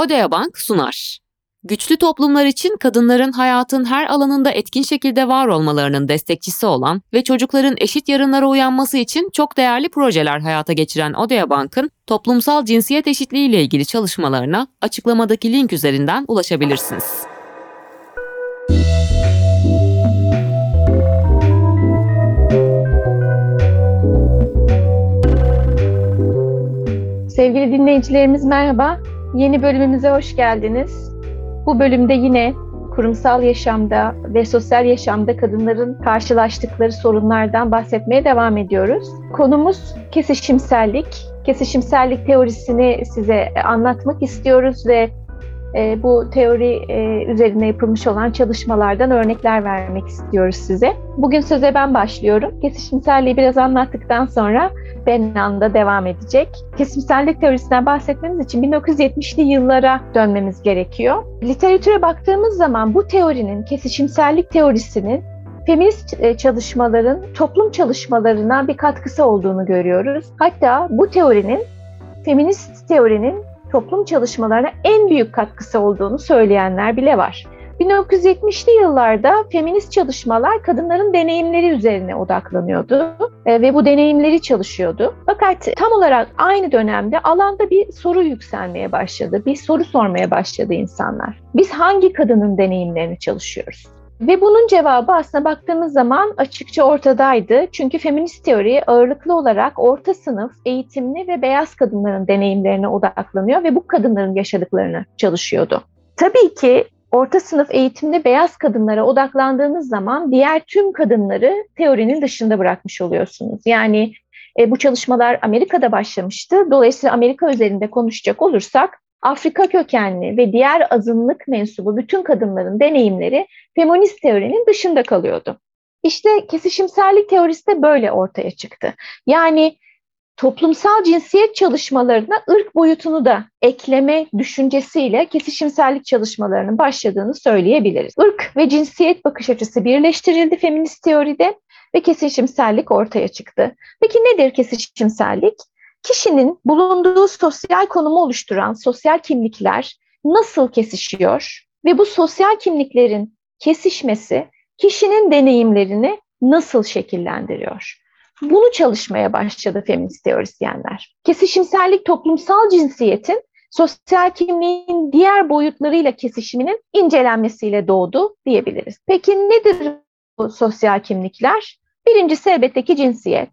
Odea Bank sunar. Güçlü toplumlar için kadınların hayatın her alanında etkin şekilde var olmalarının destekçisi olan ve çocukların eşit yarınlara uyanması için çok değerli projeler hayata geçiren Odea Bank'ın toplumsal cinsiyet eşitliği ile ilgili çalışmalarına açıklamadaki link üzerinden ulaşabilirsiniz. Sevgili dinleyicilerimiz merhaba. Yeni bölümümüze hoş geldiniz. Bu bölümde yine kurumsal yaşamda ve sosyal yaşamda kadınların karşılaştıkları sorunlardan bahsetmeye devam ediyoruz. Konumuz kesişimsellik. Kesişimsellik teorisini size anlatmak istiyoruz ve e, bu teori e, üzerine yapılmış olan çalışmalardan örnekler vermek istiyoruz size. Bugün söze ben başlıyorum. Kesişimselliği biraz anlattıktan sonra Benan da devam edecek. Kesimsellik teorisinden bahsetmemiz için 1970'li yıllara dönmemiz gerekiyor. Literatüre baktığımız zaman bu teorinin, kesişimsellik teorisinin feminist e, çalışmaların toplum çalışmalarına bir katkısı olduğunu görüyoruz. Hatta bu teorinin feminist teorinin toplum çalışmalarına en büyük katkısı olduğunu söyleyenler bile var. 1970'li yıllarda feminist çalışmalar kadınların deneyimleri üzerine odaklanıyordu e, ve bu deneyimleri çalışıyordu. Fakat tam olarak aynı dönemde alanda bir soru yükselmeye başladı. Bir soru sormaya başladı insanlar. Biz hangi kadının deneyimlerini çalışıyoruz? Ve bunun cevabı aslında baktığımız zaman açıkça ortadaydı. Çünkü feminist teori ağırlıklı olarak orta sınıf, eğitimli ve beyaz kadınların deneyimlerine odaklanıyor ve bu kadınların yaşadıklarını çalışıyordu. Tabii ki orta sınıf eğitimli beyaz kadınlara odaklandığınız zaman diğer tüm kadınları teorinin dışında bırakmış oluyorsunuz. Yani e, bu çalışmalar Amerika'da başlamıştı. Dolayısıyla Amerika üzerinde konuşacak olursak Afrika kökenli ve diğer azınlık mensubu bütün kadınların deneyimleri feminist teorinin dışında kalıyordu. İşte kesişimsellik teorisi de böyle ortaya çıktı. Yani toplumsal cinsiyet çalışmalarına ırk boyutunu da ekleme düşüncesiyle kesişimsellik çalışmalarının başladığını söyleyebiliriz. Irk ve cinsiyet bakış açısı birleştirildi feminist teoride ve kesişimsellik ortaya çıktı. Peki nedir kesişimsellik? Kişinin bulunduğu sosyal konumu oluşturan sosyal kimlikler nasıl kesişiyor ve bu sosyal kimliklerin kesişmesi kişinin deneyimlerini nasıl şekillendiriyor? Bunu çalışmaya başladı feminist teorisyenler. Kesişimsellik toplumsal cinsiyetin sosyal kimliğin diğer boyutlarıyla kesişiminin incelenmesiyle doğdu diyebiliriz. Peki nedir bu sosyal kimlikler? Birincisi elbette ki cinsiyet.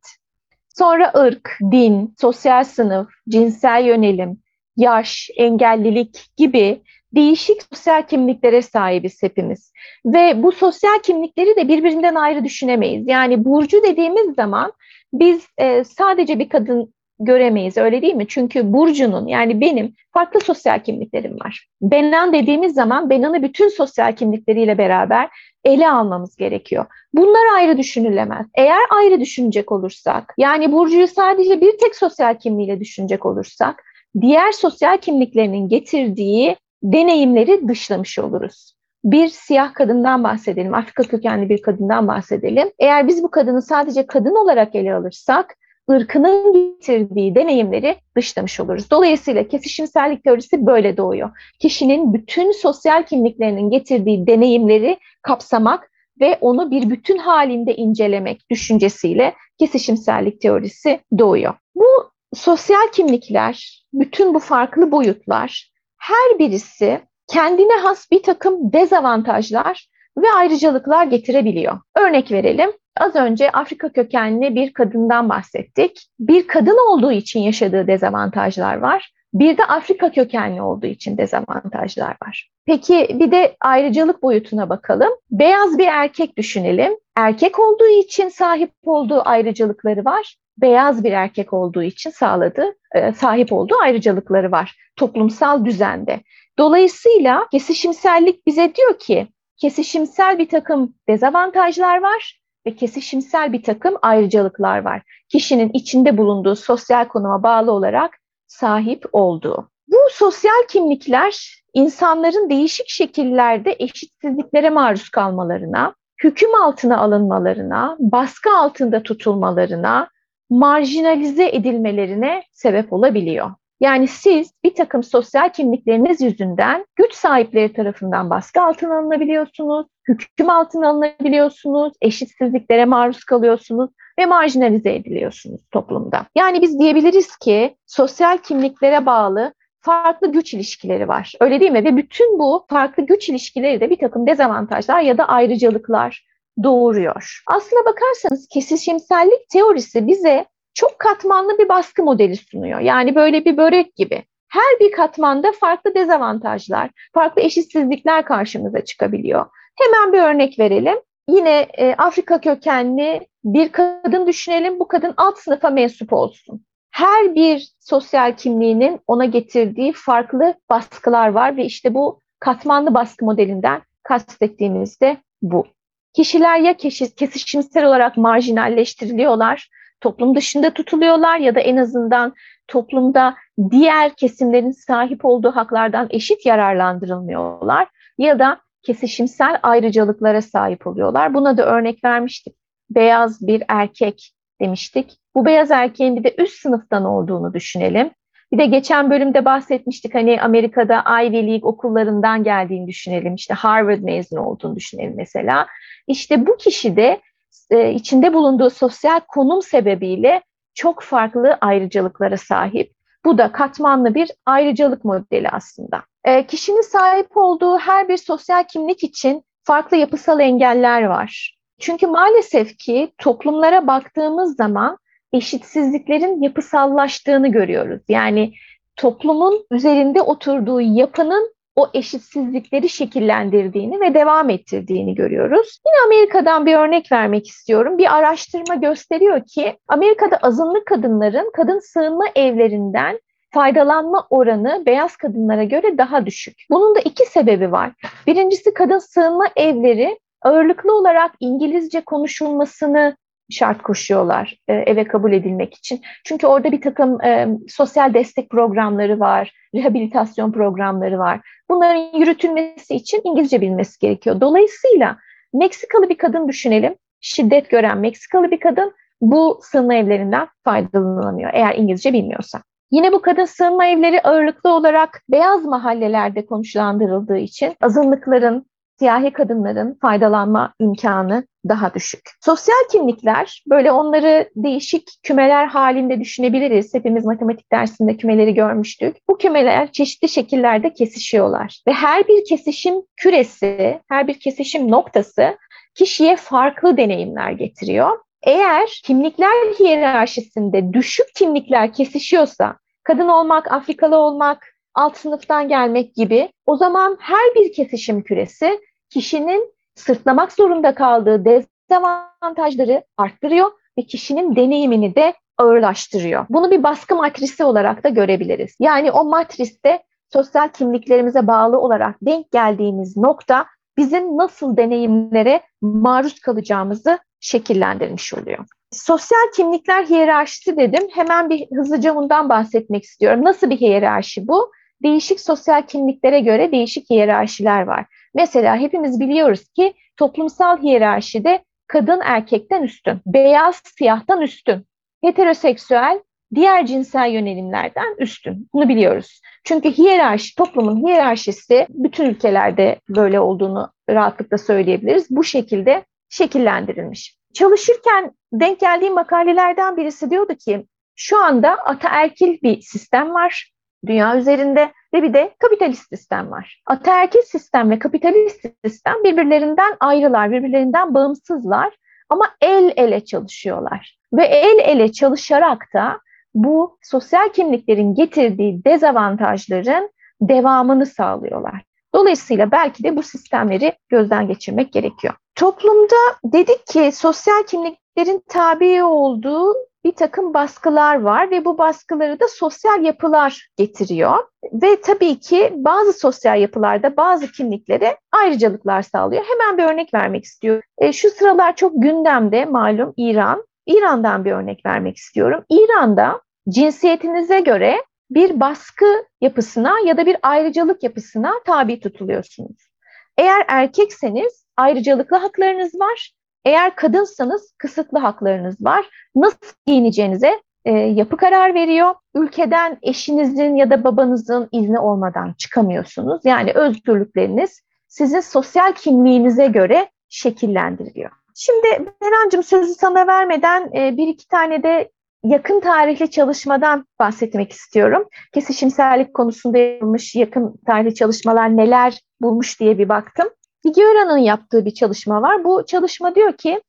Sonra ırk, din, sosyal sınıf, cinsel yönelim, yaş, engellilik gibi değişik sosyal kimliklere sahibiz hepimiz. Ve bu sosyal kimlikleri de birbirinden ayrı düşünemeyiz. Yani burcu dediğimiz zaman biz e, sadece bir kadın göremeyiz öyle değil mi? Çünkü Burcu'nun yani benim farklı sosyal kimliklerim var. Benan dediğimiz zaman Benan'ı bütün sosyal kimlikleriyle beraber ele almamız gerekiyor. Bunlar ayrı düşünülemez. Eğer ayrı düşünecek olursak yani Burcu'yu sadece bir tek sosyal kimliğiyle düşünecek olursak diğer sosyal kimliklerinin getirdiği deneyimleri dışlamış oluruz. Bir siyah kadından bahsedelim, Afrika kökenli bir kadından bahsedelim. Eğer biz bu kadını sadece kadın olarak ele alırsak, ırkının getirdiği deneyimleri dışlamış oluruz. Dolayısıyla kesişimsellik teorisi böyle doğuyor. Kişinin bütün sosyal kimliklerinin getirdiği deneyimleri kapsamak ve onu bir bütün halinde incelemek düşüncesiyle kesişimsellik teorisi doğuyor. Bu sosyal kimlikler, bütün bu farklı boyutlar her birisi kendine has bir takım dezavantajlar ve ayrıcalıklar getirebiliyor. Örnek verelim. Az önce Afrika kökenli bir kadından bahsettik. Bir kadın olduğu için yaşadığı dezavantajlar var. Bir de Afrika kökenli olduğu için dezavantajlar var. Peki bir de ayrıcalık boyutuna bakalım. Beyaz bir erkek düşünelim. Erkek olduğu için sahip olduğu ayrıcalıkları var. Beyaz bir erkek olduğu için sağladığı, e, sahip olduğu ayrıcalıkları var toplumsal düzende. Dolayısıyla kesişimsellik bize diyor ki kesişimsel bir takım dezavantajlar var ve kesişimsel bir takım ayrıcalıklar var. Kişinin içinde bulunduğu sosyal konuma bağlı olarak sahip olduğu. Bu sosyal kimlikler insanların değişik şekillerde eşitsizliklere maruz kalmalarına, hüküm altına alınmalarına, baskı altında tutulmalarına, marjinalize edilmelerine sebep olabiliyor. Yani siz bir takım sosyal kimlikleriniz yüzünden güç sahipleri tarafından baskı altına alınabiliyorsunuz, hüküm altına alınabiliyorsunuz, eşitsizliklere maruz kalıyorsunuz ve marjinalize ediliyorsunuz toplumda. Yani biz diyebiliriz ki sosyal kimliklere bağlı farklı güç ilişkileri var. Öyle değil mi? Ve bütün bu farklı güç ilişkileri de bir takım dezavantajlar ya da ayrıcalıklar doğuruyor. Aslına bakarsanız kesişimsellik teorisi bize çok katmanlı bir baskı modeli sunuyor. Yani böyle bir börek gibi. Her bir katmanda farklı dezavantajlar, farklı eşitsizlikler karşımıza çıkabiliyor. Hemen bir örnek verelim. Yine e, Afrika kökenli bir kadın düşünelim. Bu kadın alt sınıfa mensup olsun. Her bir sosyal kimliğinin ona getirdiği farklı baskılar var ve işte bu katmanlı baskı modelinden kastettiğimiz de bu. Kişiler ya kesişimsel olarak marjinalleştiriliyorlar, toplum dışında tutuluyorlar ya da en azından toplumda diğer kesimlerin sahip olduğu haklardan eşit yararlandırılmıyorlar ya da kesişimsel ayrıcalıklara sahip oluyorlar. Buna da örnek vermiştik. Beyaz bir erkek demiştik. Bu beyaz erkeğin bir de üst sınıftan olduğunu düşünelim. Bir de geçen bölümde bahsetmiştik hani Amerika'da Ivy League okullarından geldiğini düşünelim. İşte Harvard mezunu olduğunu düşünelim mesela. İşte bu kişi de e, içinde bulunduğu sosyal konum sebebiyle çok farklı ayrıcalıklara sahip. Bu da katmanlı bir ayrıcalık modeli aslında. E, kişinin sahip olduğu her bir sosyal kimlik için farklı yapısal engeller var. Çünkü maalesef ki toplumlara baktığımız zaman eşitsizliklerin yapısallaştığını görüyoruz. Yani toplumun üzerinde oturduğu yapının o eşitsizlikleri şekillendirdiğini ve devam ettirdiğini görüyoruz. Yine Amerika'dan bir örnek vermek istiyorum. Bir araştırma gösteriyor ki Amerika'da azınlık kadınların kadın sığınma evlerinden faydalanma oranı beyaz kadınlara göre daha düşük. Bunun da iki sebebi var. Birincisi kadın sığınma evleri ağırlıklı olarak İngilizce konuşulmasını şart koşuyorlar e, eve kabul edilmek için. Çünkü orada bir takım e, sosyal destek programları var, rehabilitasyon programları var. Bunların yürütülmesi için İngilizce bilmesi gerekiyor. Dolayısıyla Meksikalı bir kadın düşünelim, şiddet gören Meksikalı bir kadın bu sığınma evlerinden faydalanamıyor eğer İngilizce bilmiyorsa. Yine bu kadın sığınma evleri ağırlıklı olarak beyaz mahallelerde konuşlandırıldığı için azınlıkların, siyahi kadınların faydalanma imkanı daha düşük. Sosyal kimlikler böyle onları değişik kümeler halinde düşünebiliriz. Hepimiz matematik dersinde kümeleri görmüştük. Bu kümeler çeşitli şekillerde kesişiyorlar ve her bir kesişim küresi, her bir kesişim noktası kişiye farklı deneyimler getiriyor. Eğer kimlikler hiyerarşisinde düşük kimlikler kesişiyorsa, kadın olmak, Afrikalı olmak, alt sınıftan gelmek gibi o zaman her bir kesişim küresi kişinin sırtlamak zorunda kaldığı dezavantajları arttırıyor ve kişinin deneyimini de ağırlaştırıyor. Bunu bir baskı matrisi olarak da görebiliriz. Yani o matriste sosyal kimliklerimize bağlı olarak denk geldiğimiz nokta bizim nasıl deneyimlere maruz kalacağımızı şekillendirmiş oluyor. Sosyal kimlikler hiyerarşisi dedim. Hemen bir hızlıca bundan bahsetmek istiyorum. Nasıl bir hiyerarşi bu? Değişik sosyal kimliklere göre değişik hiyerarşiler var. Mesela hepimiz biliyoruz ki toplumsal hiyerarşide kadın erkekten üstün, beyaz siyahtan üstün, heteroseksüel diğer cinsel yönelimlerden üstün. Bunu biliyoruz. Çünkü hiyerarşi, toplumun hiyerarşisi bütün ülkelerde böyle olduğunu rahatlıkla söyleyebiliriz. Bu şekilde şekillendirilmiş. Çalışırken denk geldiğim makalelerden birisi diyordu ki şu anda ataerkil bir sistem var dünya üzerinde ve bir de kapitalist sistem var. Ataerkil sistem ve kapitalist sistem birbirlerinden ayrılar, birbirlerinden bağımsızlar ama el ele çalışıyorlar. Ve el ele çalışarak da bu sosyal kimliklerin getirdiği dezavantajların devamını sağlıyorlar. Dolayısıyla belki de bu sistemleri gözden geçirmek gerekiyor. Toplumda dedik ki sosyal kimliklerin tabi olduğu bir takım baskılar var ve bu baskıları da sosyal yapılar getiriyor. Ve tabii ki bazı sosyal yapılarda bazı kimliklere ayrıcalıklar sağlıyor. Hemen bir örnek vermek istiyorum. E, şu sıralar çok gündemde malum İran. İran'dan bir örnek vermek istiyorum. İran'da cinsiyetinize göre bir baskı yapısına ya da bir ayrıcalık yapısına tabi tutuluyorsunuz. Eğer erkekseniz ayrıcalıklı haklarınız var. Eğer kadınsanız kısıtlı haklarınız var. Nasıl giyineceğinize e, yapı karar veriyor. Ülkeden eşinizin ya da babanızın izni olmadan çıkamıyorsunuz. Yani özgürlükleriniz sizin sosyal kimliğinize göre şekillendiriliyor. Şimdi Benancığım sözü sana vermeden e, bir iki tane de yakın tarihli çalışmadan bahsetmek istiyorum. Kesişimsellik konusunda yapılmış yakın tarihli çalışmalar neler bulmuş diye bir baktım. Figueroa'nın yaptığı bir çalışma var. Bu çalışma diyor ki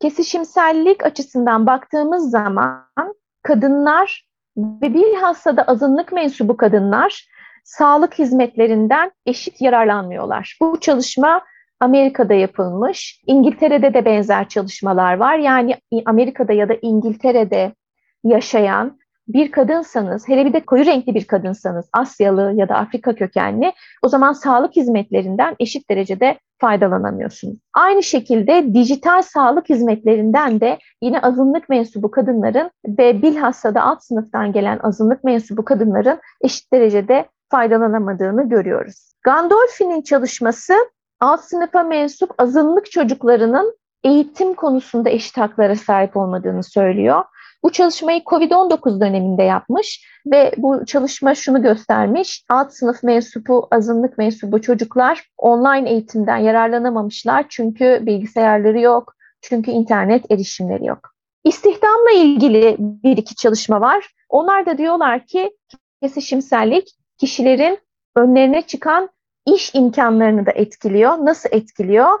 kesişimsellik açısından baktığımız zaman kadınlar ve bilhassa da azınlık mensubu kadınlar sağlık hizmetlerinden eşit yararlanmıyorlar. Bu çalışma Amerika'da yapılmış. İngiltere'de de benzer çalışmalar var. Yani Amerika'da ya da İngiltere'de yaşayan bir kadınsanız, hele bir de koyu renkli bir kadınsanız, Asyalı ya da Afrika kökenli, o zaman sağlık hizmetlerinden eşit derecede faydalanamıyorsunuz. Aynı şekilde dijital sağlık hizmetlerinden de yine azınlık mensubu kadınların ve bilhassa da alt sınıftan gelen azınlık mensubu kadınların eşit derecede faydalanamadığını görüyoruz. Gandolfi'nin çalışması alt sınıfa mensup azınlık çocuklarının eğitim konusunda eşit haklara sahip olmadığını söylüyor. Bu çalışmayı COVID-19 döneminde yapmış ve bu çalışma şunu göstermiş. Alt sınıf mensubu, azınlık mensubu çocuklar online eğitimden yararlanamamışlar çünkü bilgisayarları yok, çünkü internet erişimleri yok. İstihdamla ilgili bir iki çalışma var. Onlar da diyorlar ki kesişimsellik kişilerin önlerine çıkan iş imkanlarını da etkiliyor. Nasıl etkiliyor?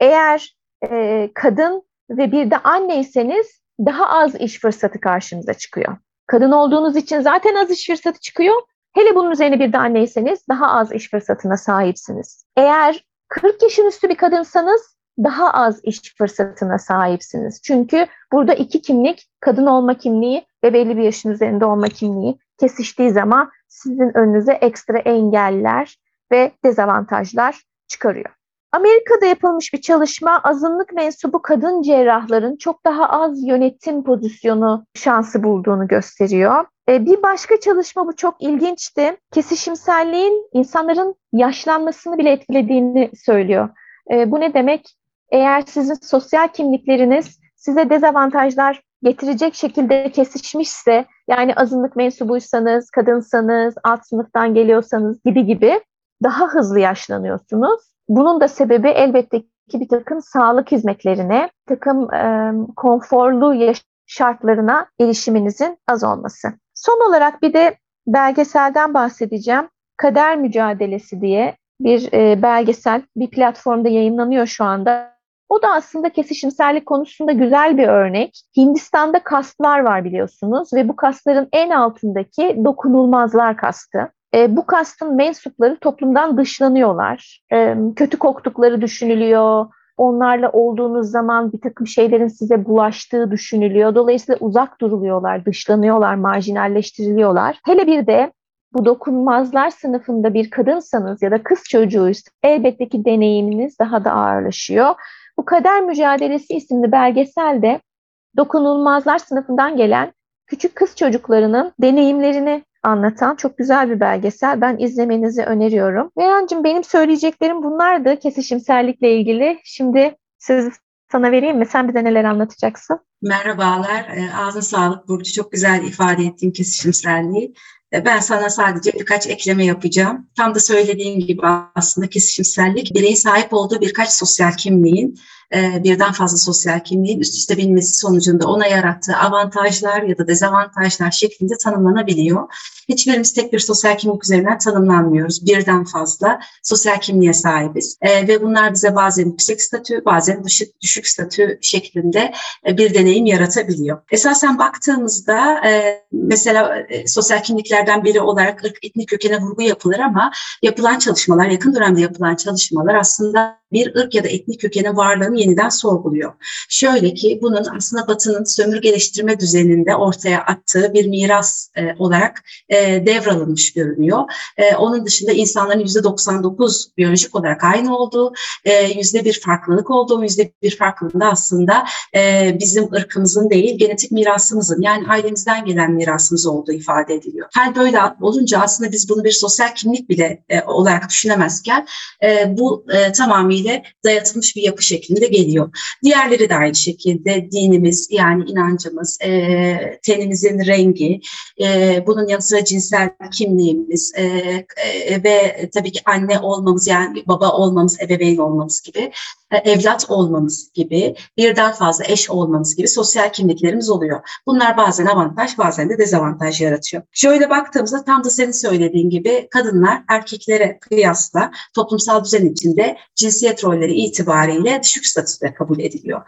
Eğer e, kadın ve bir de anneyseniz daha az iş fırsatı karşınıza çıkıyor. Kadın olduğunuz için zaten az iş fırsatı çıkıyor. Hele bunun üzerine bir de anneyseniz daha az iş fırsatına sahipsiniz. Eğer 40 yaşın üstü bir kadınsanız daha az iş fırsatına sahipsiniz. Çünkü burada iki kimlik, kadın olma kimliği ve belli bir yaşın üzerinde olma kimliği kesiştiği zaman sizin önünüze ekstra engeller ve dezavantajlar çıkarıyor. Amerika'da yapılmış bir çalışma azınlık mensubu kadın cerrahların çok daha az yönetim pozisyonu şansı bulduğunu gösteriyor. E, bir başka çalışma bu çok ilginçti. Kesişimselliğin insanların yaşlanmasını bile etkilediğini söylüyor. E, bu ne demek? Eğer sizin sosyal kimlikleriniz size dezavantajlar getirecek şekilde kesişmişse, yani azınlık mensubuysanız, kadınsanız, alt sınıftan geliyorsanız gibi gibi daha hızlı yaşlanıyorsunuz. Bunun da sebebi elbette ki bir takım sağlık hizmetlerine, bir takım e, konforlu şartlarına erişiminizin az olması. Son olarak bir de belgeselden bahsedeceğim. Kader Mücadelesi diye bir e, belgesel bir platformda yayınlanıyor şu anda. O da aslında kesişimsellik konusunda güzel bir örnek. Hindistan'da kastlar var biliyorsunuz ve bu kastların en altındaki dokunulmazlar kastı. E, bu kastın mensupları toplumdan dışlanıyorlar. E, kötü koktukları düşünülüyor. Onlarla olduğunuz zaman bir takım şeylerin size bulaştığı düşünülüyor. Dolayısıyla uzak duruluyorlar, dışlanıyorlar, marjinalleştiriliyorlar. Hele bir de bu dokunmazlar sınıfında bir kadınsanız ya da kız çocuğuysa elbette ki deneyiminiz daha da ağırlaşıyor. Bu Kader Mücadelesi isimli belgeselde dokunulmazlar sınıfından gelen küçük kız çocuklarının deneyimlerini anlatan çok güzel bir belgesel. Ben izlemenizi öneriyorum. Meyhancığım benim söyleyeceklerim bunlardı kesişimsellikle ilgili. Şimdi sözü sana vereyim mi? Sen bize neler anlatacaksın? Merhabalar. Ağzına sağlık Burcu. Çok güzel ifade ettiğin kesişimselliği. Ben sana sadece birkaç ekleme yapacağım. Tam da söylediğim gibi aslında kesişimsellik bireyin sahip olduğu birkaç sosyal kimliğin birden fazla sosyal kimliğin üst üste binmesi sonucunda ona yarattığı avantajlar ya da dezavantajlar şeklinde tanımlanabiliyor. Hiçbirimiz tek bir sosyal kimlik üzerinden tanımlanmıyoruz. Birden fazla sosyal kimliğe sahibiz ve bunlar bize bazen yüksek statü, bazen düşük, düşük statü şeklinde bir deneyim yaratabiliyor. Esasen baktığımızda mesela sosyal kimliklerden biri olarak etnik kökene vurgu yapılır ama yapılan çalışmalar, yakın dönemde yapılan çalışmalar aslında bir ırk ya da etnik kökenin varlığını yeniden sorguluyor. Şöyle ki bunun aslında Batı'nın sömürgeleştirme düzeninde ortaya attığı bir miras e, olarak e, devralınmış görünüyor. E, onun dışında insanların %99 biyolojik olarak aynı olduğu, e, yüzde bir farklılık olduğu, yüzde bir farklılığında da aslında e, bizim ırkımızın değil, genetik mirasımızın yani ailemizden gelen mirasımız olduğu ifade ediliyor. Hal böyle olunca aslında biz bunu bir sosyal kimlik bile e, olarak düşünemezken e, bu e, tamamıyla itibariyle dayatılmış bir yapı şeklinde geliyor. Diğerleri de aynı şekilde dinimiz yani inancımız, e, tenimizin rengi, e, bunun yanı sıra cinsel kimliğimiz e, e, ve tabii ki anne olmamız yani baba olmamız, ebeveyn olmamız gibi, e, evlat olmamız gibi, birden fazla eş olmamız gibi sosyal kimliklerimiz oluyor. Bunlar bazen avantaj bazen de dezavantaj yaratıyor. Şöyle baktığımızda tam da senin söylediğin gibi kadınlar erkeklere kıyasla toplumsal düzen içinde cinsiyet rolleri itibariyle düşük statüde kabul ediliyor.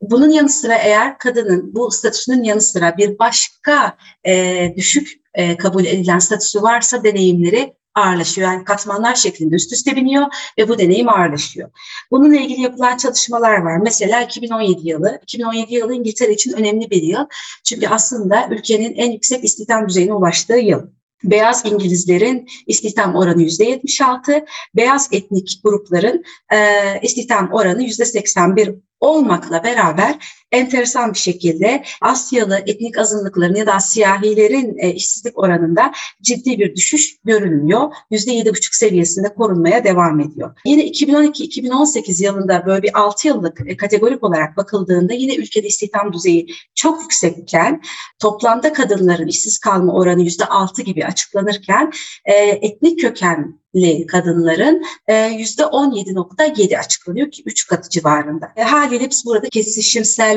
Bunun yanı sıra eğer kadının bu statüsünün yanı sıra bir başka e, düşük e, kabul edilen statüsü varsa deneyimleri ağırlaşıyor. Yani katmanlar şeklinde üst üste biniyor ve bu deneyim ağırlaşıyor. Bununla ilgili yapılan çalışmalar var. Mesela 2017 yılı. 2017 yılı İngiltere için önemli bir yıl. Çünkü aslında ülkenin en yüksek istihdam düzeyine ulaştığı yıl. Beyaz İngilizlerin istihdam oranı yüzde 76, beyaz etnik grupların e, istihdam oranı yüzde 81 olmakla beraber enteresan bir şekilde Asyalı etnik azınlıkların ya da siyahilerin e, işsizlik oranında ciddi bir düşüş görülmüyor. %7,5 seviyesinde korunmaya devam ediyor. Yine 2012-2018 yılında böyle bir 6 yıllık e, kategorik olarak bakıldığında yine ülkede istihdam düzeyi çok yüksekken toplamda kadınların işsiz kalma oranı %6 gibi açıklanırken e, etnik köken kadınların yüzde 17.7 açıklanıyor ki 3 katı civarında. E, haliyle biz burada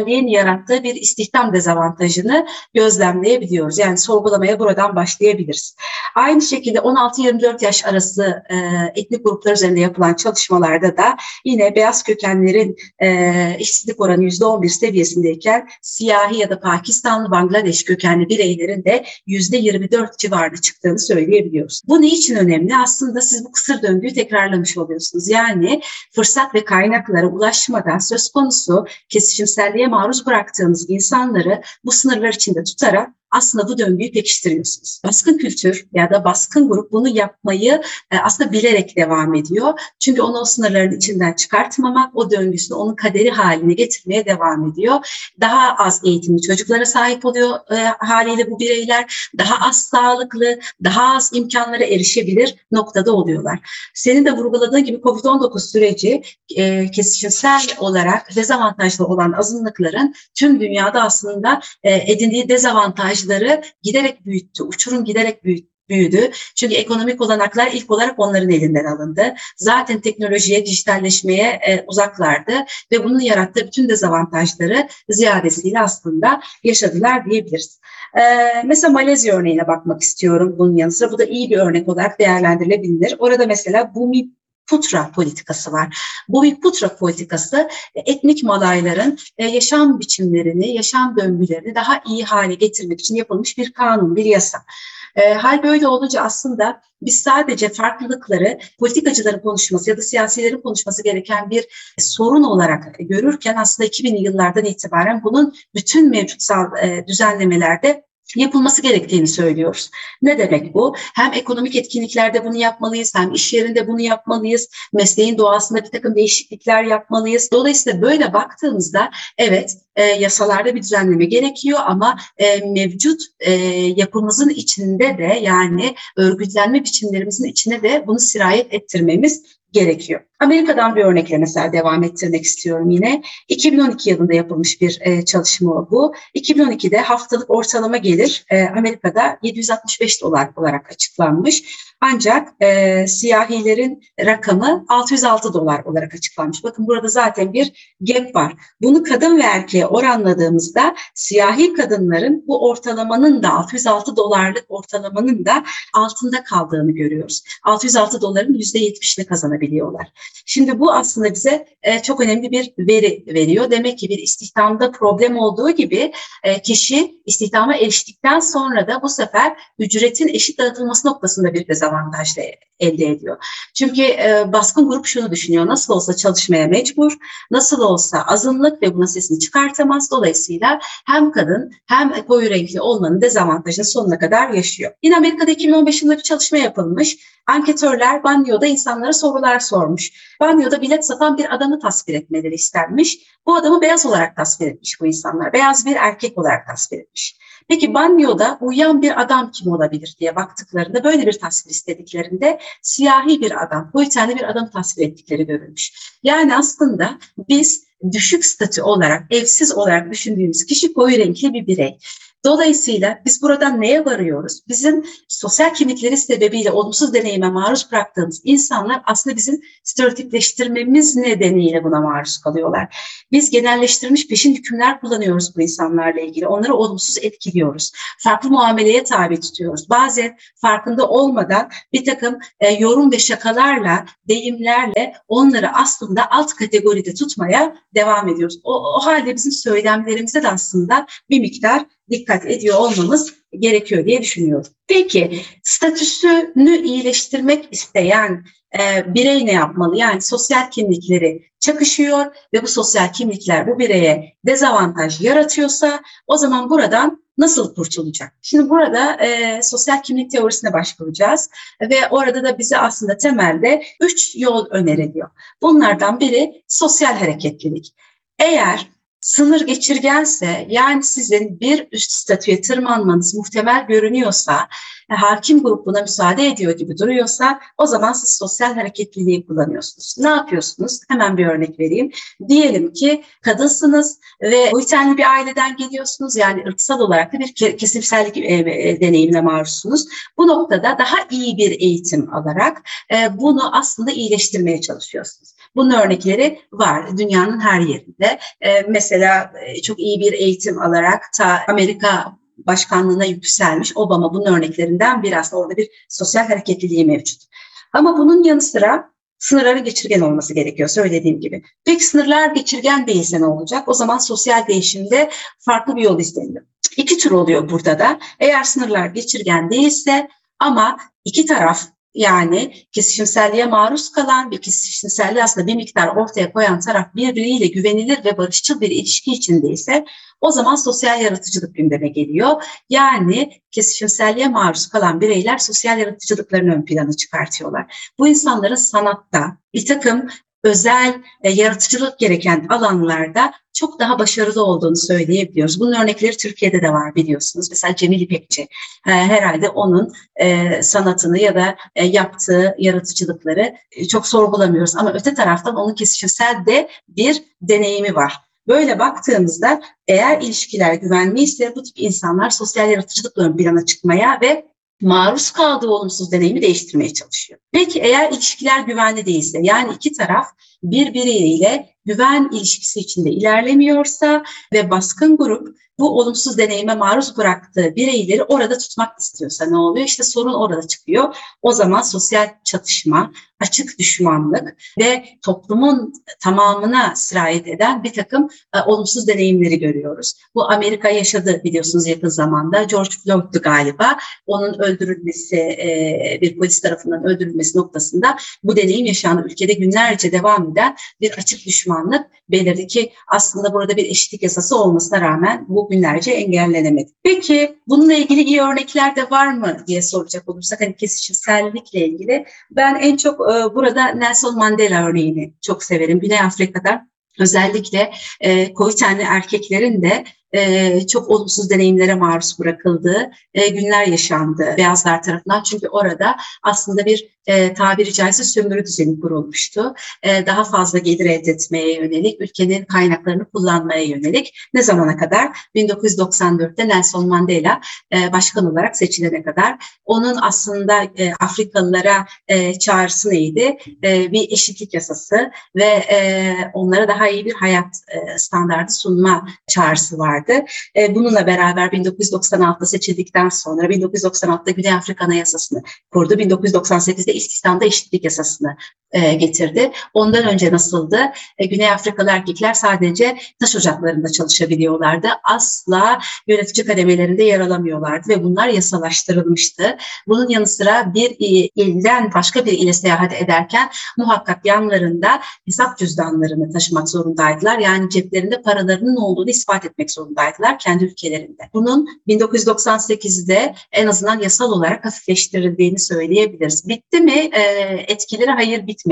kesişimselliğin yarattığı bir istihdam dezavantajını gözlemleyebiliyoruz. Yani sorgulamaya buradan başlayabiliriz. Aynı şekilde 16-24 yaş arası e, etnik gruplar üzerinde yapılan çalışmalarda da yine beyaz kökenlerin e, işsizlik oranı %11 seviyesindeyken siyahi ya da Pakistanlı, Bangladeş kökenli bireylerin de %24 civarında çıktığını söyleyebiliyoruz. Bu ne için önemli? Aslında siz bu kısır döngüyü tekrarlamış oluyorsunuz. Yani fırsat ve kaynaklara ulaşmadan söz konusu kesişimselliğe maruz bıraktığınız insanları bu sınırlar içinde tutarak aslında bu döngüyü pekiştiriyorsunuz. Baskın kültür ya da baskın grup bunu yapmayı e, aslında bilerek devam ediyor. Çünkü onu o sınırların içinden çıkartmamak, o döngüsünü onun kaderi haline getirmeye devam ediyor. Daha az eğitimli çocuklara sahip oluyor e, haliyle bu bireyler. Daha az sağlıklı, daha az imkanlara erişebilir noktada oluyorlar. Senin de vurguladığın gibi COVID-19 süreci e, kesişimsel olarak dezavantajlı olan azınlıkların tüm dünyada aslında e, edindiği dezavantaj dezavantajları giderek büyüttü. Uçurum giderek büyüttü büyüdü. Çünkü ekonomik olanaklar ilk olarak onların elinden alındı. Zaten teknolojiye, dijitalleşmeye e, uzaklardı ve bunun yarattığı bütün dezavantajları ziyadesiyle aslında yaşadılar diyebiliriz. E, mesela Malezya örneğine bakmak istiyorum bunun yanı sıra. Bu da iyi bir örnek olarak değerlendirilebilir. Orada mesela Bumi Putra politikası var. Bu bir Putra politikası etnik Malayların e, yaşam biçimlerini, yaşam döngülerini daha iyi hale getirmek için yapılmış bir kanun, bir yasa. E, hal böyle olunca aslında biz sadece farklılıkları politikacıların konuşması ya da siyasilerin konuşması gereken bir sorun olarak görürken aslında 2000'li yıllardan itibaren bunun bütün mevcutsal e, düzenlemelerde yapılması gerektiğini söylüyoruz. Ne demek bu? Hem ekonomik etkinliklerde bunu yapmalıyız, hem iş yerinde bunu yapmalıyız, mesleğin doğasında bir takım değişiklikler yapmalıyız. Dolayısıyla böyle baktığımızda evet e, yasalarda bir düzenleme gerekiyor ama e, mevcut e, yapımızın içinde de yani örgütlenme biçimlerimizin içine de bunu sirayet ettirmemiz gerekiyor. Amerika'dan bir örnekle mesela devam ettirmek istiyorum yine. 2012 yılında yapılmış bir e, çalışma bu. 2012'de haftalık ortalama gelir e, Amerika'da 765 dolar olarak açıklanmış. Ancak e, siyahilerin rakamı 606 dolar olarak açıklanmış. Bakın burada zaten bir gap var. Bunu kadın ve erkeğe oranladığımızda siyahi kadınların bu ortalamanın da 606 dolarlık ortalamanın da altında kaldığını görüyoruz. 606 doların %70'ini kazanabiliyorlar. Şimdi bu aslında bize e, çok önemli bir veri veriyor. Demek ki bir istihdamda problem olduğu gibi e, kişi istihdama eriştikten sonra da bu sefer ücretin eşit dağıtılması noktasında bir dezavantaj elde ediyor. Çünkü e, baskın grup şunu düşünüyor. Nasıl olsa çalışmaya mecbur, nasıl olsa azınlık ve buna sesini çıkartamaz. Dolayısıyla hem kadın hem koyu renkli olmanın dezavantajını sonuna kadar yaşıyor. Yine Amerika'da 2015 yılında bir çalışma yapılmış. Anketörler banyoda insanlara sorular sormuş. Banyoda bilet satan bir adamı tasvir etmeleri istenmiş. Bu adamı beyaz olarak tasvir etmiş bu insanlar. Beyaz bir erkek olarak tasvir etmiş. Peki banyoda uyuyan bir adam kim olabilir diye baktıklarında böyle bir tasvir istediklerinde siyahi bir adam, tenli bir adam tasvir ettikleri görülmüş. Yani aslında biz düşük statü olarak, evsiz olarak düşündüğümüz kişi koyu renkli bir birey. Dolayısıyla biz buradan neye varıyoruz? Bizim sosyal kimlikleri sebebiyle olumsuz deneyime maruz bıraktığımız insanlar aslında bizim stereotipleştirmemiz nedeniyle buna maruz kalıyorlar. Biz genelleştirilmiş peşin hükümler kullanıyoruz bu insanlarla ilgili. Onları olumsuz etkiliyoruz. Farklı muameleye tabi tutuyoruz. Bazen farkında olmadan bir takım e, yorum ve şakalarla, deyimlerle onları aslında alt kategoride tutmaya devam ediyoruz. O, o halde bizim söylemlerimize de aslında bir miktar dikkat ediyor olmamız gerekiyor diye düşünüyorum. Peki statüsünü iyileştirmek isteyen e, birey ne yapmalı? Yani sosyal kimlikleri çakışıyor ve bu sosyal kimlikler bu bireye dezavantaj yaratıyorsa o zaman buradan nasıl kurtulacak? Şimdi burada e, sosyal kimlik teorisine başvuracağız ve orada da bize aslında temelde üç yol öneriliyor. Bunlardan biri sosyal hareketlilik. Eğer sınır geçirgense yani sizin bir üst statüye tırmanmanız muhtemel görünüyorsa, e, hakim grup buna müsaade ediyor gibi duruyorsa o zaman siz sosyal hareketliliği kullanıyorsunuz. Ne yapıyorsunuz? Hemen bir örnek vereyim. Diyelim ki kadınsınız ve uytenli bir aileden geliyorsunuz yani ırksal olarak da bir kesimsellik e, e, deneyimine maruzsunuz. Bu noktada daha iyi bir eğitim alarak bunu aslında iyileştirmeye çalışıyorsunuz. Bunun örnekleri var dünyanın her yerinde. E, mesela e, çok iyi bir eğitim alarak ta Amerika başkanlığına yükselmiş Obama bunun örneklerinden biri aslında orada bir sosyal hareketliliği mevcut. Ama bunun yanı sıra sınırları geçirgen olması gerekiyor söylediğim gibi. Peki sınırlar geçirgen değilse ne olacak? O zaman sosyal değişimde farklı bir yol izleniyor. İki tür oluyor burada da. Eğer sınırlar geçirgen değilse ama iki taraf yani kesişimselliğe maruz kalan ve kesişimselliği aslında bir miktar ortaya koyan taraf birbiriyle güvenilir ve barışçıl bir ilişki içindeyse o zaman sosyal yaratıcılık gündeme geliyor. Yani kesişimselliğe maruz kalan bireyler sosyal yaratıcılıklarını ön plana çıkartıyorlar. Bu insanların sanatta bir takım özel e, yaratıcılık gereken alanlarda çok daha başarılı olduğunu söyleyebiliyoruz. Bunun örnekleri Türkiye'de de var biliyorsunuz. Mesela Cemil İpekçi e, herhalde onun e, sanatını ya da e, yaptığı yaratıcılıkları e, çok sorgulamıyoruz. Ama öte taraftan onun kesişimsel de bir deneyimi var. Böyle baktığımızda eğer ilişkiler güvenliyse bu tip insanlar sosyal yaratıcılıkla ön plana çıkmaya ve maruz kaldığı olumsuz deneyimi değiştirmeye çalışıyor. Peki eğer ilişkiler güvenli değilse yani iki taraf birbiriyle güven ilişkisi içinde ilerlemiyorsa ve baskın grup bu olumsuz deneyime maruz bıraktığı bireyleri orada tutmak istiyorsa ne oluyor? İşte sorun orada çıkıyor. O zaman sosyal çatışma, açık düşmanlık ve toplumun tamamına sirayet eden bir takım e, olumsuz deneyimleri görüyoruz. Bu Amerika yaşadı biliyorsunuz yakın zamanda. George Floyd'du galiba. Onun öldürülmesi, e, bir polis tarafından öldürülmesi noktasında bu deneyim yaşandı. Ülkede günlerce devam eden bir açık düşmanlık belirdi ki aslında burada bir eşitlik yasası olmasına rağmen bu günlerce engellenemedi. Peki bununla ilgili iyi örnekler de var mı diye soracak olursak hani kesişimsellikle ilgili ben en çok e, burada Nelson Mandela örneğini çok severim. Güney Afrika'da özellikle e, koyu tenli erkeklerin de e, çok olumsuz deneyimlere maruz bırakıldığı e, günler yaşandı beyazlar tarafından. Çünkü orada aslında bir e, tabiri caizse sömürü düzeni kurulmuştu. E, daha fazla gelir elde etmeye yönelik, ülkenin kaynaklarını kullanmaya yönelik ne zamana kadar? 1994'te Nelson Mandela e, başkan olarak seçilene kadar. Onun aslında e, Afrikalılara e, çağrısı neydi? E, bir eşitlik yasası ve e, onlara daha iyi bir hayat e, standardı sunma çağrısı vardı. E, bununla beraber 1996'da seçildikten sonra 1996'da Güney Afrika Anayasası'nı kurdu. 1998'de istihdamda eşitlik yasasını e, getirdi. Ondan önce nasıldı? E, Güney Afrikalı erkekler sadece taş ocaklarında çalışabiliyorlardı. Asla yönetici kademelerinde yer alamıyorlardı ve bunlar yasalaştırılmıştı. Bunun yanı sıra bir ilden başka bir ile seyahat ederken muhakkak yanlarında hesap cüzdanlarını taşımak zorundaydılar. Yani ceplerinde paralarının olduğunu ispat etmek zorundaydılar kendi ülkelerinde. Bunun 1998'de en azından yasal olarak hafifleştirildiğini söyleyebiliriz. Bitti mi? E, etkileri hayır bitmedi.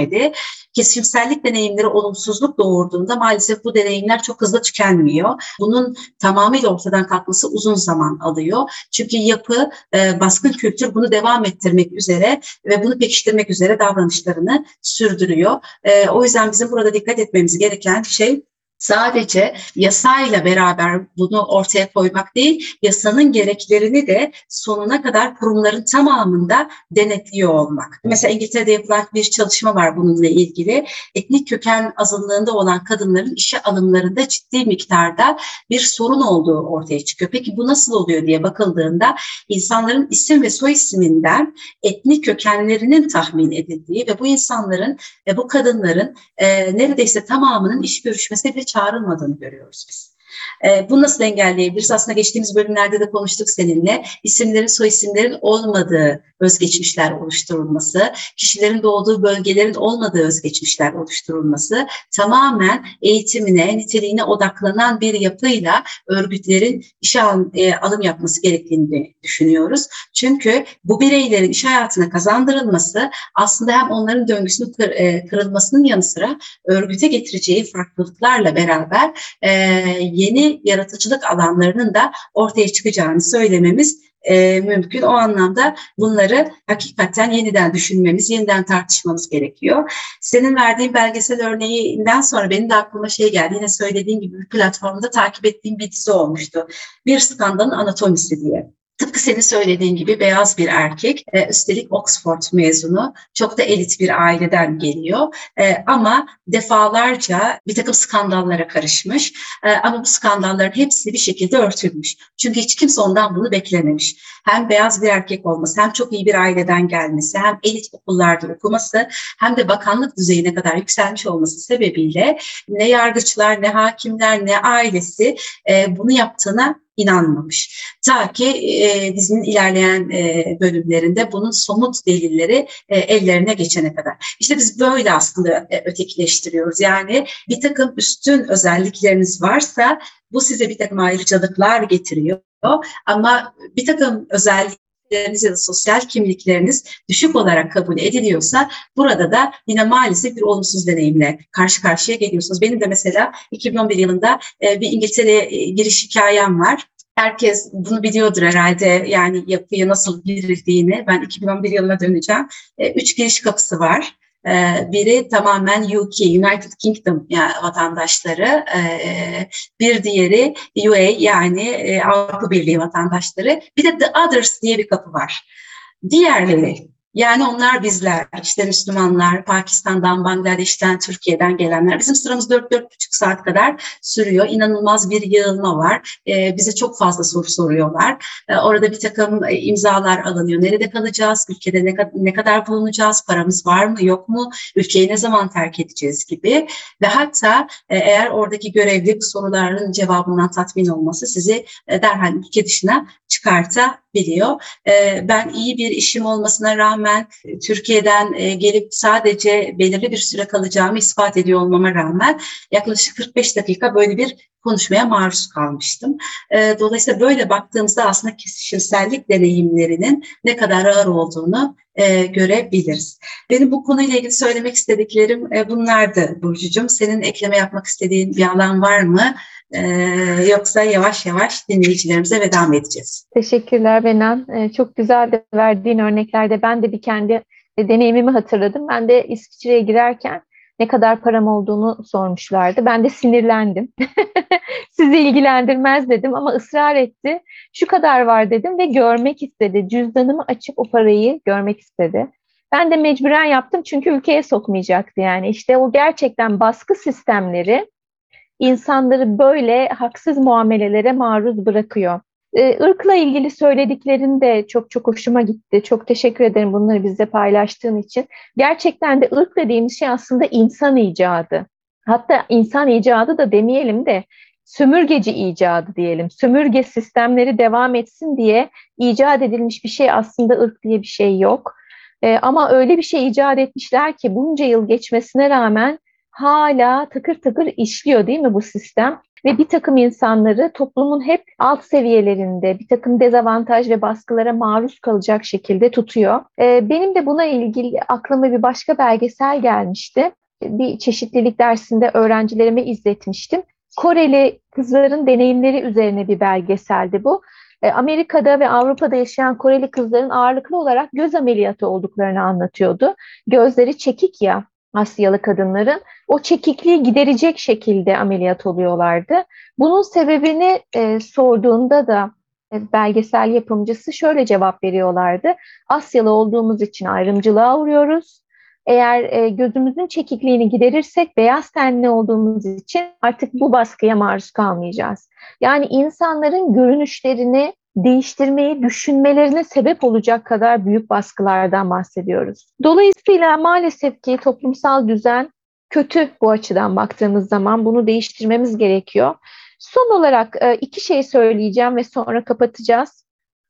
Kesişimsellik deneyimleri olumsuzluk doğurduğunda maalesef bu deneyimler çok hızlı tükenmiyor. Bunun tamamıyla ortadan kalkması uzun zaman alıyor. Çünkü yapı, e, baskın kültür bunu devam ettirmek üzere ve bunu pekiştirmek üzere davranışlarını sürdürüyor. E, o yüzden bizim burada dikkat etmemiz gereken şey sadece yasayla beraber bunu ortaya koymak değil, yasanın gereklerini de sonuna kadar kurumların tamamında denetliyor olmak. Mesela İngiltere'de yapılan bir çalışma var bununla ilgili. Etnik köken azınlığında olan kadınların işe alımlarında ciddi miktarda bir sorun olduğu ortaya çıkıyor. Peki bu nasıl oluyor diye bakıldığında insanların isim ve soy isminden etnik kökenlerinin tahmin edildiği ve bu insanların ve bu kadınların e, neredeyse tamamının iş görüşmesine bile çağrılmadığını görüyoruz biz. E, bunu nasıl engelleyebiliriz? Aslında geçtiğimiz bölümlerde de konuştuk seninle. İsimlerin, soy isimlerin olmadığı özgeçmişler oluşturulması, kişilerin doğduğu bölgelerin olmadığı özgeçmişler oluşturulması, tamamen eğitimine, niteliğine odaklanan bir yapıyla örgütlerin işe al, e, alım yapması gerektiğini düşünüyoruz. Çünkü bu bireylerin iş hayatına kazandırılması aslında hem onların döngüsünün kır, e, kırılmasının yanı sıra örgüte getireceği farklılıklarla beraber e, yeni yaratıcılık alanlarının da ortaya çıkacağını söylememiz e, mümkün. O anlamda bunları hakikaten yeniden düşünmemiz, yeniden tartışmamız gerekiyor. Senin verdiğin belgesel örneğinden sonra benim de aklıma şey geldi. Yine söylediğim gibi bir platformda takip ettiğim bir dizi olmuştu. Bir skandalın anatomisi diye. Tıpkı senin söylediğin gibi beyaz bir erkek, e, üstelik Oxford mezunu, çok da elit bir aileden geliyor. E, ama defalarca bir takım skandallara karışmış. E, ama bu skandalların hepsi bir şekilde örtülmüş. Çünkü hiç kimse ondan bunu beklememiş. Hem beyaz bir erkek olması, hem çok iyi bir aileden gelmesi, hem elit okullarda okuması, hem de bakanlık düzeyine kadar yükselmiş olması sebebiyle ne yargıçlar, ne hakimler, ne ailesi e, bunu yaptığına inanmamış. Ta ki e, dizinin ilerleyen e, bölümlerinde bunun somut delilleri e, ellerine geçene kadar. İşte biz böyle aslında e, ötekileştiriyoruz. Yani bir takım üstün özellikleriniz varsa bu size bir takım ayrıcalıklar getiriyor. Ama bir takım özellik ya da sosyal kimlikleriniz düşük olarak kabul ediliyorsa burada da yine maalesef bir olumsuz deneyimle karşı karşıya geliyorsunuz. Benim de mesela 2011 yılında e, bir İngiltere giriş hikayem var. Herkes bunu biliyordur herhalde yani yapıya nasıl girildiğini. Ben 2011 yılına döneceğim. E, üç giriş kapısı var. Ee, biri tamamen UK, United Kingdom yani vatandaşları, ee, bir diğeri UA yani e, Avrupa Birliği vatandaşları, bir de The Others diye bir kapı var. Diğerleri yani onlar bizler, işte Müslümanlar, Pakistan'dan, Bangladeş'ten, Türkiye'den gelenler. Bizim sıramız 4-4,5 saat kadar sürüyor. İnanılmaz bir yığılma var. Ee, bize çok fazla soru soruyorlar. Ee, orada bir takım e, imzalar alınıyor. Nerede kalacağız? Ülkede ne, ne kadar bulunacağız? Paramız var mı, yok mu? Ülkeyi ne zaman terk edeceğiz gibi. Ve hatta e, eğer oradaki görevli soruların cevabından tatmin olması sizi e, derhal ülke dışına çıkartabiliyor. E, ben iyi bir işim olmasına rağmen Türkiye'den e, gelip sadece belirli bir süre kalacağımı ispat ediyor olmama rağmen yaklaşık 45 dakika böyle bir konuşmaya maruz kalmıştım. E, dolayısıyla böyle baktığımızda aslında kesişimsellik deneyimlerinin ne kadar ağır olduğunu e, görebiliriz. Benim bu konuyla ilgili söylemek istediklerim e, bunlardı Burcucuğum. Senin ekleme yapmak istediğin bir alan var mı? Ee, yoksa yavaş yavaş dinleyicilerimize veda mı edeceğiz? Teşekkürler Benan. Ee, çok güzel de verdiğin örneklerde ben de bir kendi deneyimimi hatırladım. Ben de İsviçre'ye girerken ne kadar param olduğunu sormuşlardı. Ben de sinirlendim. Sizi ilgilendirmez dedim ama ısrar etti. Şu kadar var dedim ve görmek istedi. Cüzdanımı açıp o parayı görmek istedi. Ben de mecburen yaptım çünkü ülkeye sokmayacaktı yani. İşte o gerçekten baskı sistemleri insanları böyle haksız muamelelere maruz bırakıyor. Irkla ilgili söylediklerin de çok çok hoşuma gitti. Çok teşekkür ederim bunları bizle paylaştığın için. Gerçekten de ırk dediğimiz şey aslında insan icadı. Hatta insan icadı da demeyelim de sömürgeci icadı diyelim. Sömürge sistemleri devam etsin diye icat edilmiş bir şey aslında ırk diye bir şey yok. Ama öyle bir şey icat etmişler ki bunca yıl geçmesine rağmen hala takır takır işliyor değil mi bu sistem? ve bir takım insanları toplumun hep alt seviyelerinde bir takım dezavantaj ve baskılara maruz kalacak şekilde tutuyor. Ee, benim de buna ilgili aklıma bir başka belgesel gelmişti. Bir çeşitlilik dersinde öğrencilerime izletmiştim. Koreli kızların deneyimleri üzerine bir belgeseldi bu. Ee, Amerika'da ve Avrupa'da yaşayan Koreli kızların ağırlıklı olarak göz ameliyatı olduklarını anlatıyordu. Gözleri çekik ya Asyalı kadınların o çekikliği giderecek şekilde ameliyat oluyorlardı. Bunun sebebini e, sorduğunda da e, belgesel yapımcısı şöyle cevap veriyorlardı. Asyalı olduğumuz için ayrımcılığa uğruyoruz. Eğer e, gözümüzün çekikliğini giderirsek beyaz tenli olduğumuz için artık bu baskıya maruz kalmayacağız. Yani insanların görünüşlerini değiştirmeyi düşünmelerine sebep olacak kadar büyük baskılardan bahsediyoruz. Dolayısıyla maalesef ki toplumsal düzen kötü bu açıdan baktığımız zaman bunu değiştirmemiz gerekiyor. Son olarak e, iki şey söyleyeceğim ve sonra kapatacağız.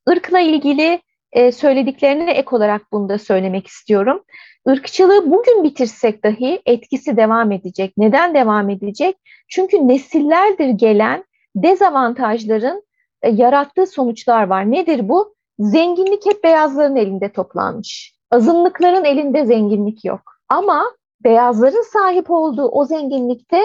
Irkla ilgili e, söylediklerine ek olarak bunu da söylemek istiyorum. Irkçılığı bugün bitirsek dahi etkisi devam edecek. Neden devam edecek? Çünkü nesillerdir gelen dezavantajların e, yarattığı sonuçlar var. Nedir bu? Zenginlik hep beyazların elinde toplanmış. Azınlıkların elinde zenginlik yok. Ama beyazların sahip olduğu o zenginlikte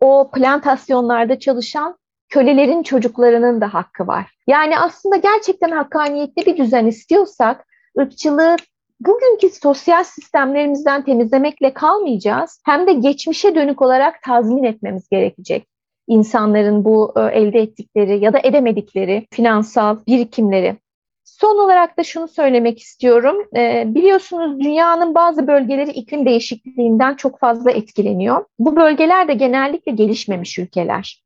o plantasyonlarda çalışan kölelerin çocuklarının da hakkı var. Yani aslında gerçekten hakkaniyetli bir düzen istiyorsak ırkçılığı bugünkü sosyal sistemlerimizden temizlemekle kalmayacağız. Hem de geçmişe dönük olarak tazmin etmemiz gerekecek insanların bu e, elde ettikleri ya da edemedikleri finansal birikimleri. Son olarak da şunu söylemek istiyorum. E, biliyorsunuz dünyanın bazı bölgeleri iklim değişikliğinden çok fazla etkileniyor. Bu bölgeler de genellikle gelişmemiş ülkeler.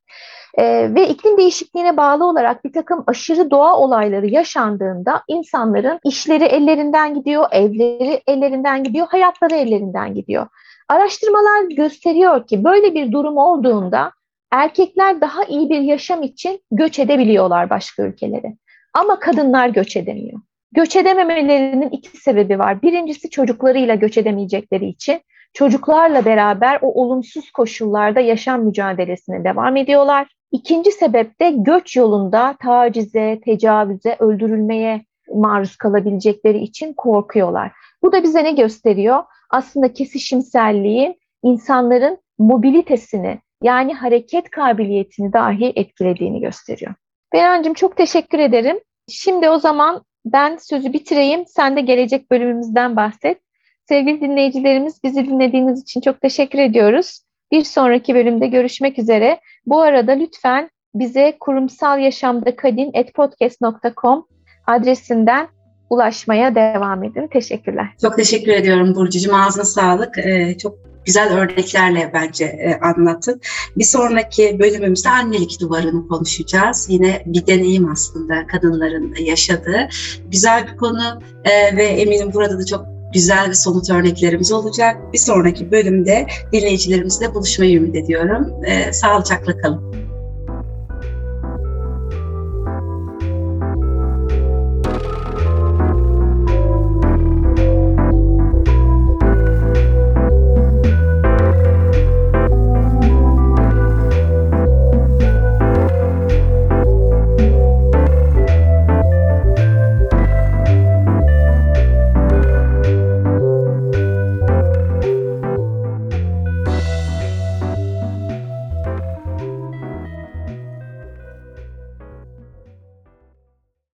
E, ve iklim değişikliğine bağlı olarak bir takım aşırı doğa olayları yaşandığında insanların işleri ellerinden gidiyor, evleri ellerinden gidiyor, hayatları ellerinden gidiyor. Araştırmalar gösteriyor ki böyle bir durum olduğunda erkekler daha iyi bir yaşam için göç edebiliyorlar başka ülkelere. Ama kadınlar göç edemiyor. Göç edememelerinin iki sebebi var. Birincisi çocuklarıyla göç edemeyecekleri için çocuklarla beraber o olumsuz koşullarda yaşam mücadelesine devam ediyorlar. İkinci sebep de göç yolunda tacize, tecavüze, öldürülmeye maruz kalabilecekleri için korkuyorlar. Bu da bize ne gösteriyor? Aslında kesişimselliğin insanların mobilitesini yani hareket kabiliyetini dahi etkilediğini gösteriyor. Beyancığım çok teşekkür ederim. Şimdi o zaman ben sözü bitireyim. Sen de gelecek bölümümüzden bahset. Sevgili dinleyicilerimiz bizi dinlediğiniz için çok teşekkür ediyoruz. Bir sonraki bölümde görüşmek üzere. Bu arada lütfen bize kurumsal yaşamda kadin.podcast.com adresinden ulaşmaya devam edin. Teşekkürler. Çok teşekkür ediyorum Burcu'cum. Ağzına sağlık. Ee, çok güzel örneklerle bence e, anlattın. Bir sonraki bölümümüzde annelik duvarını konuşacağız. Yine bir deneyim aslında kadınların yaşadığı. Güzel bir konu e, ve eminim burada da çok güzel ve somut örneklerimiz olacak. Bir sonraki bölümde dinleyicilerimizle buluşmayı ümit ediyorum. E, sağlıcakla kalın.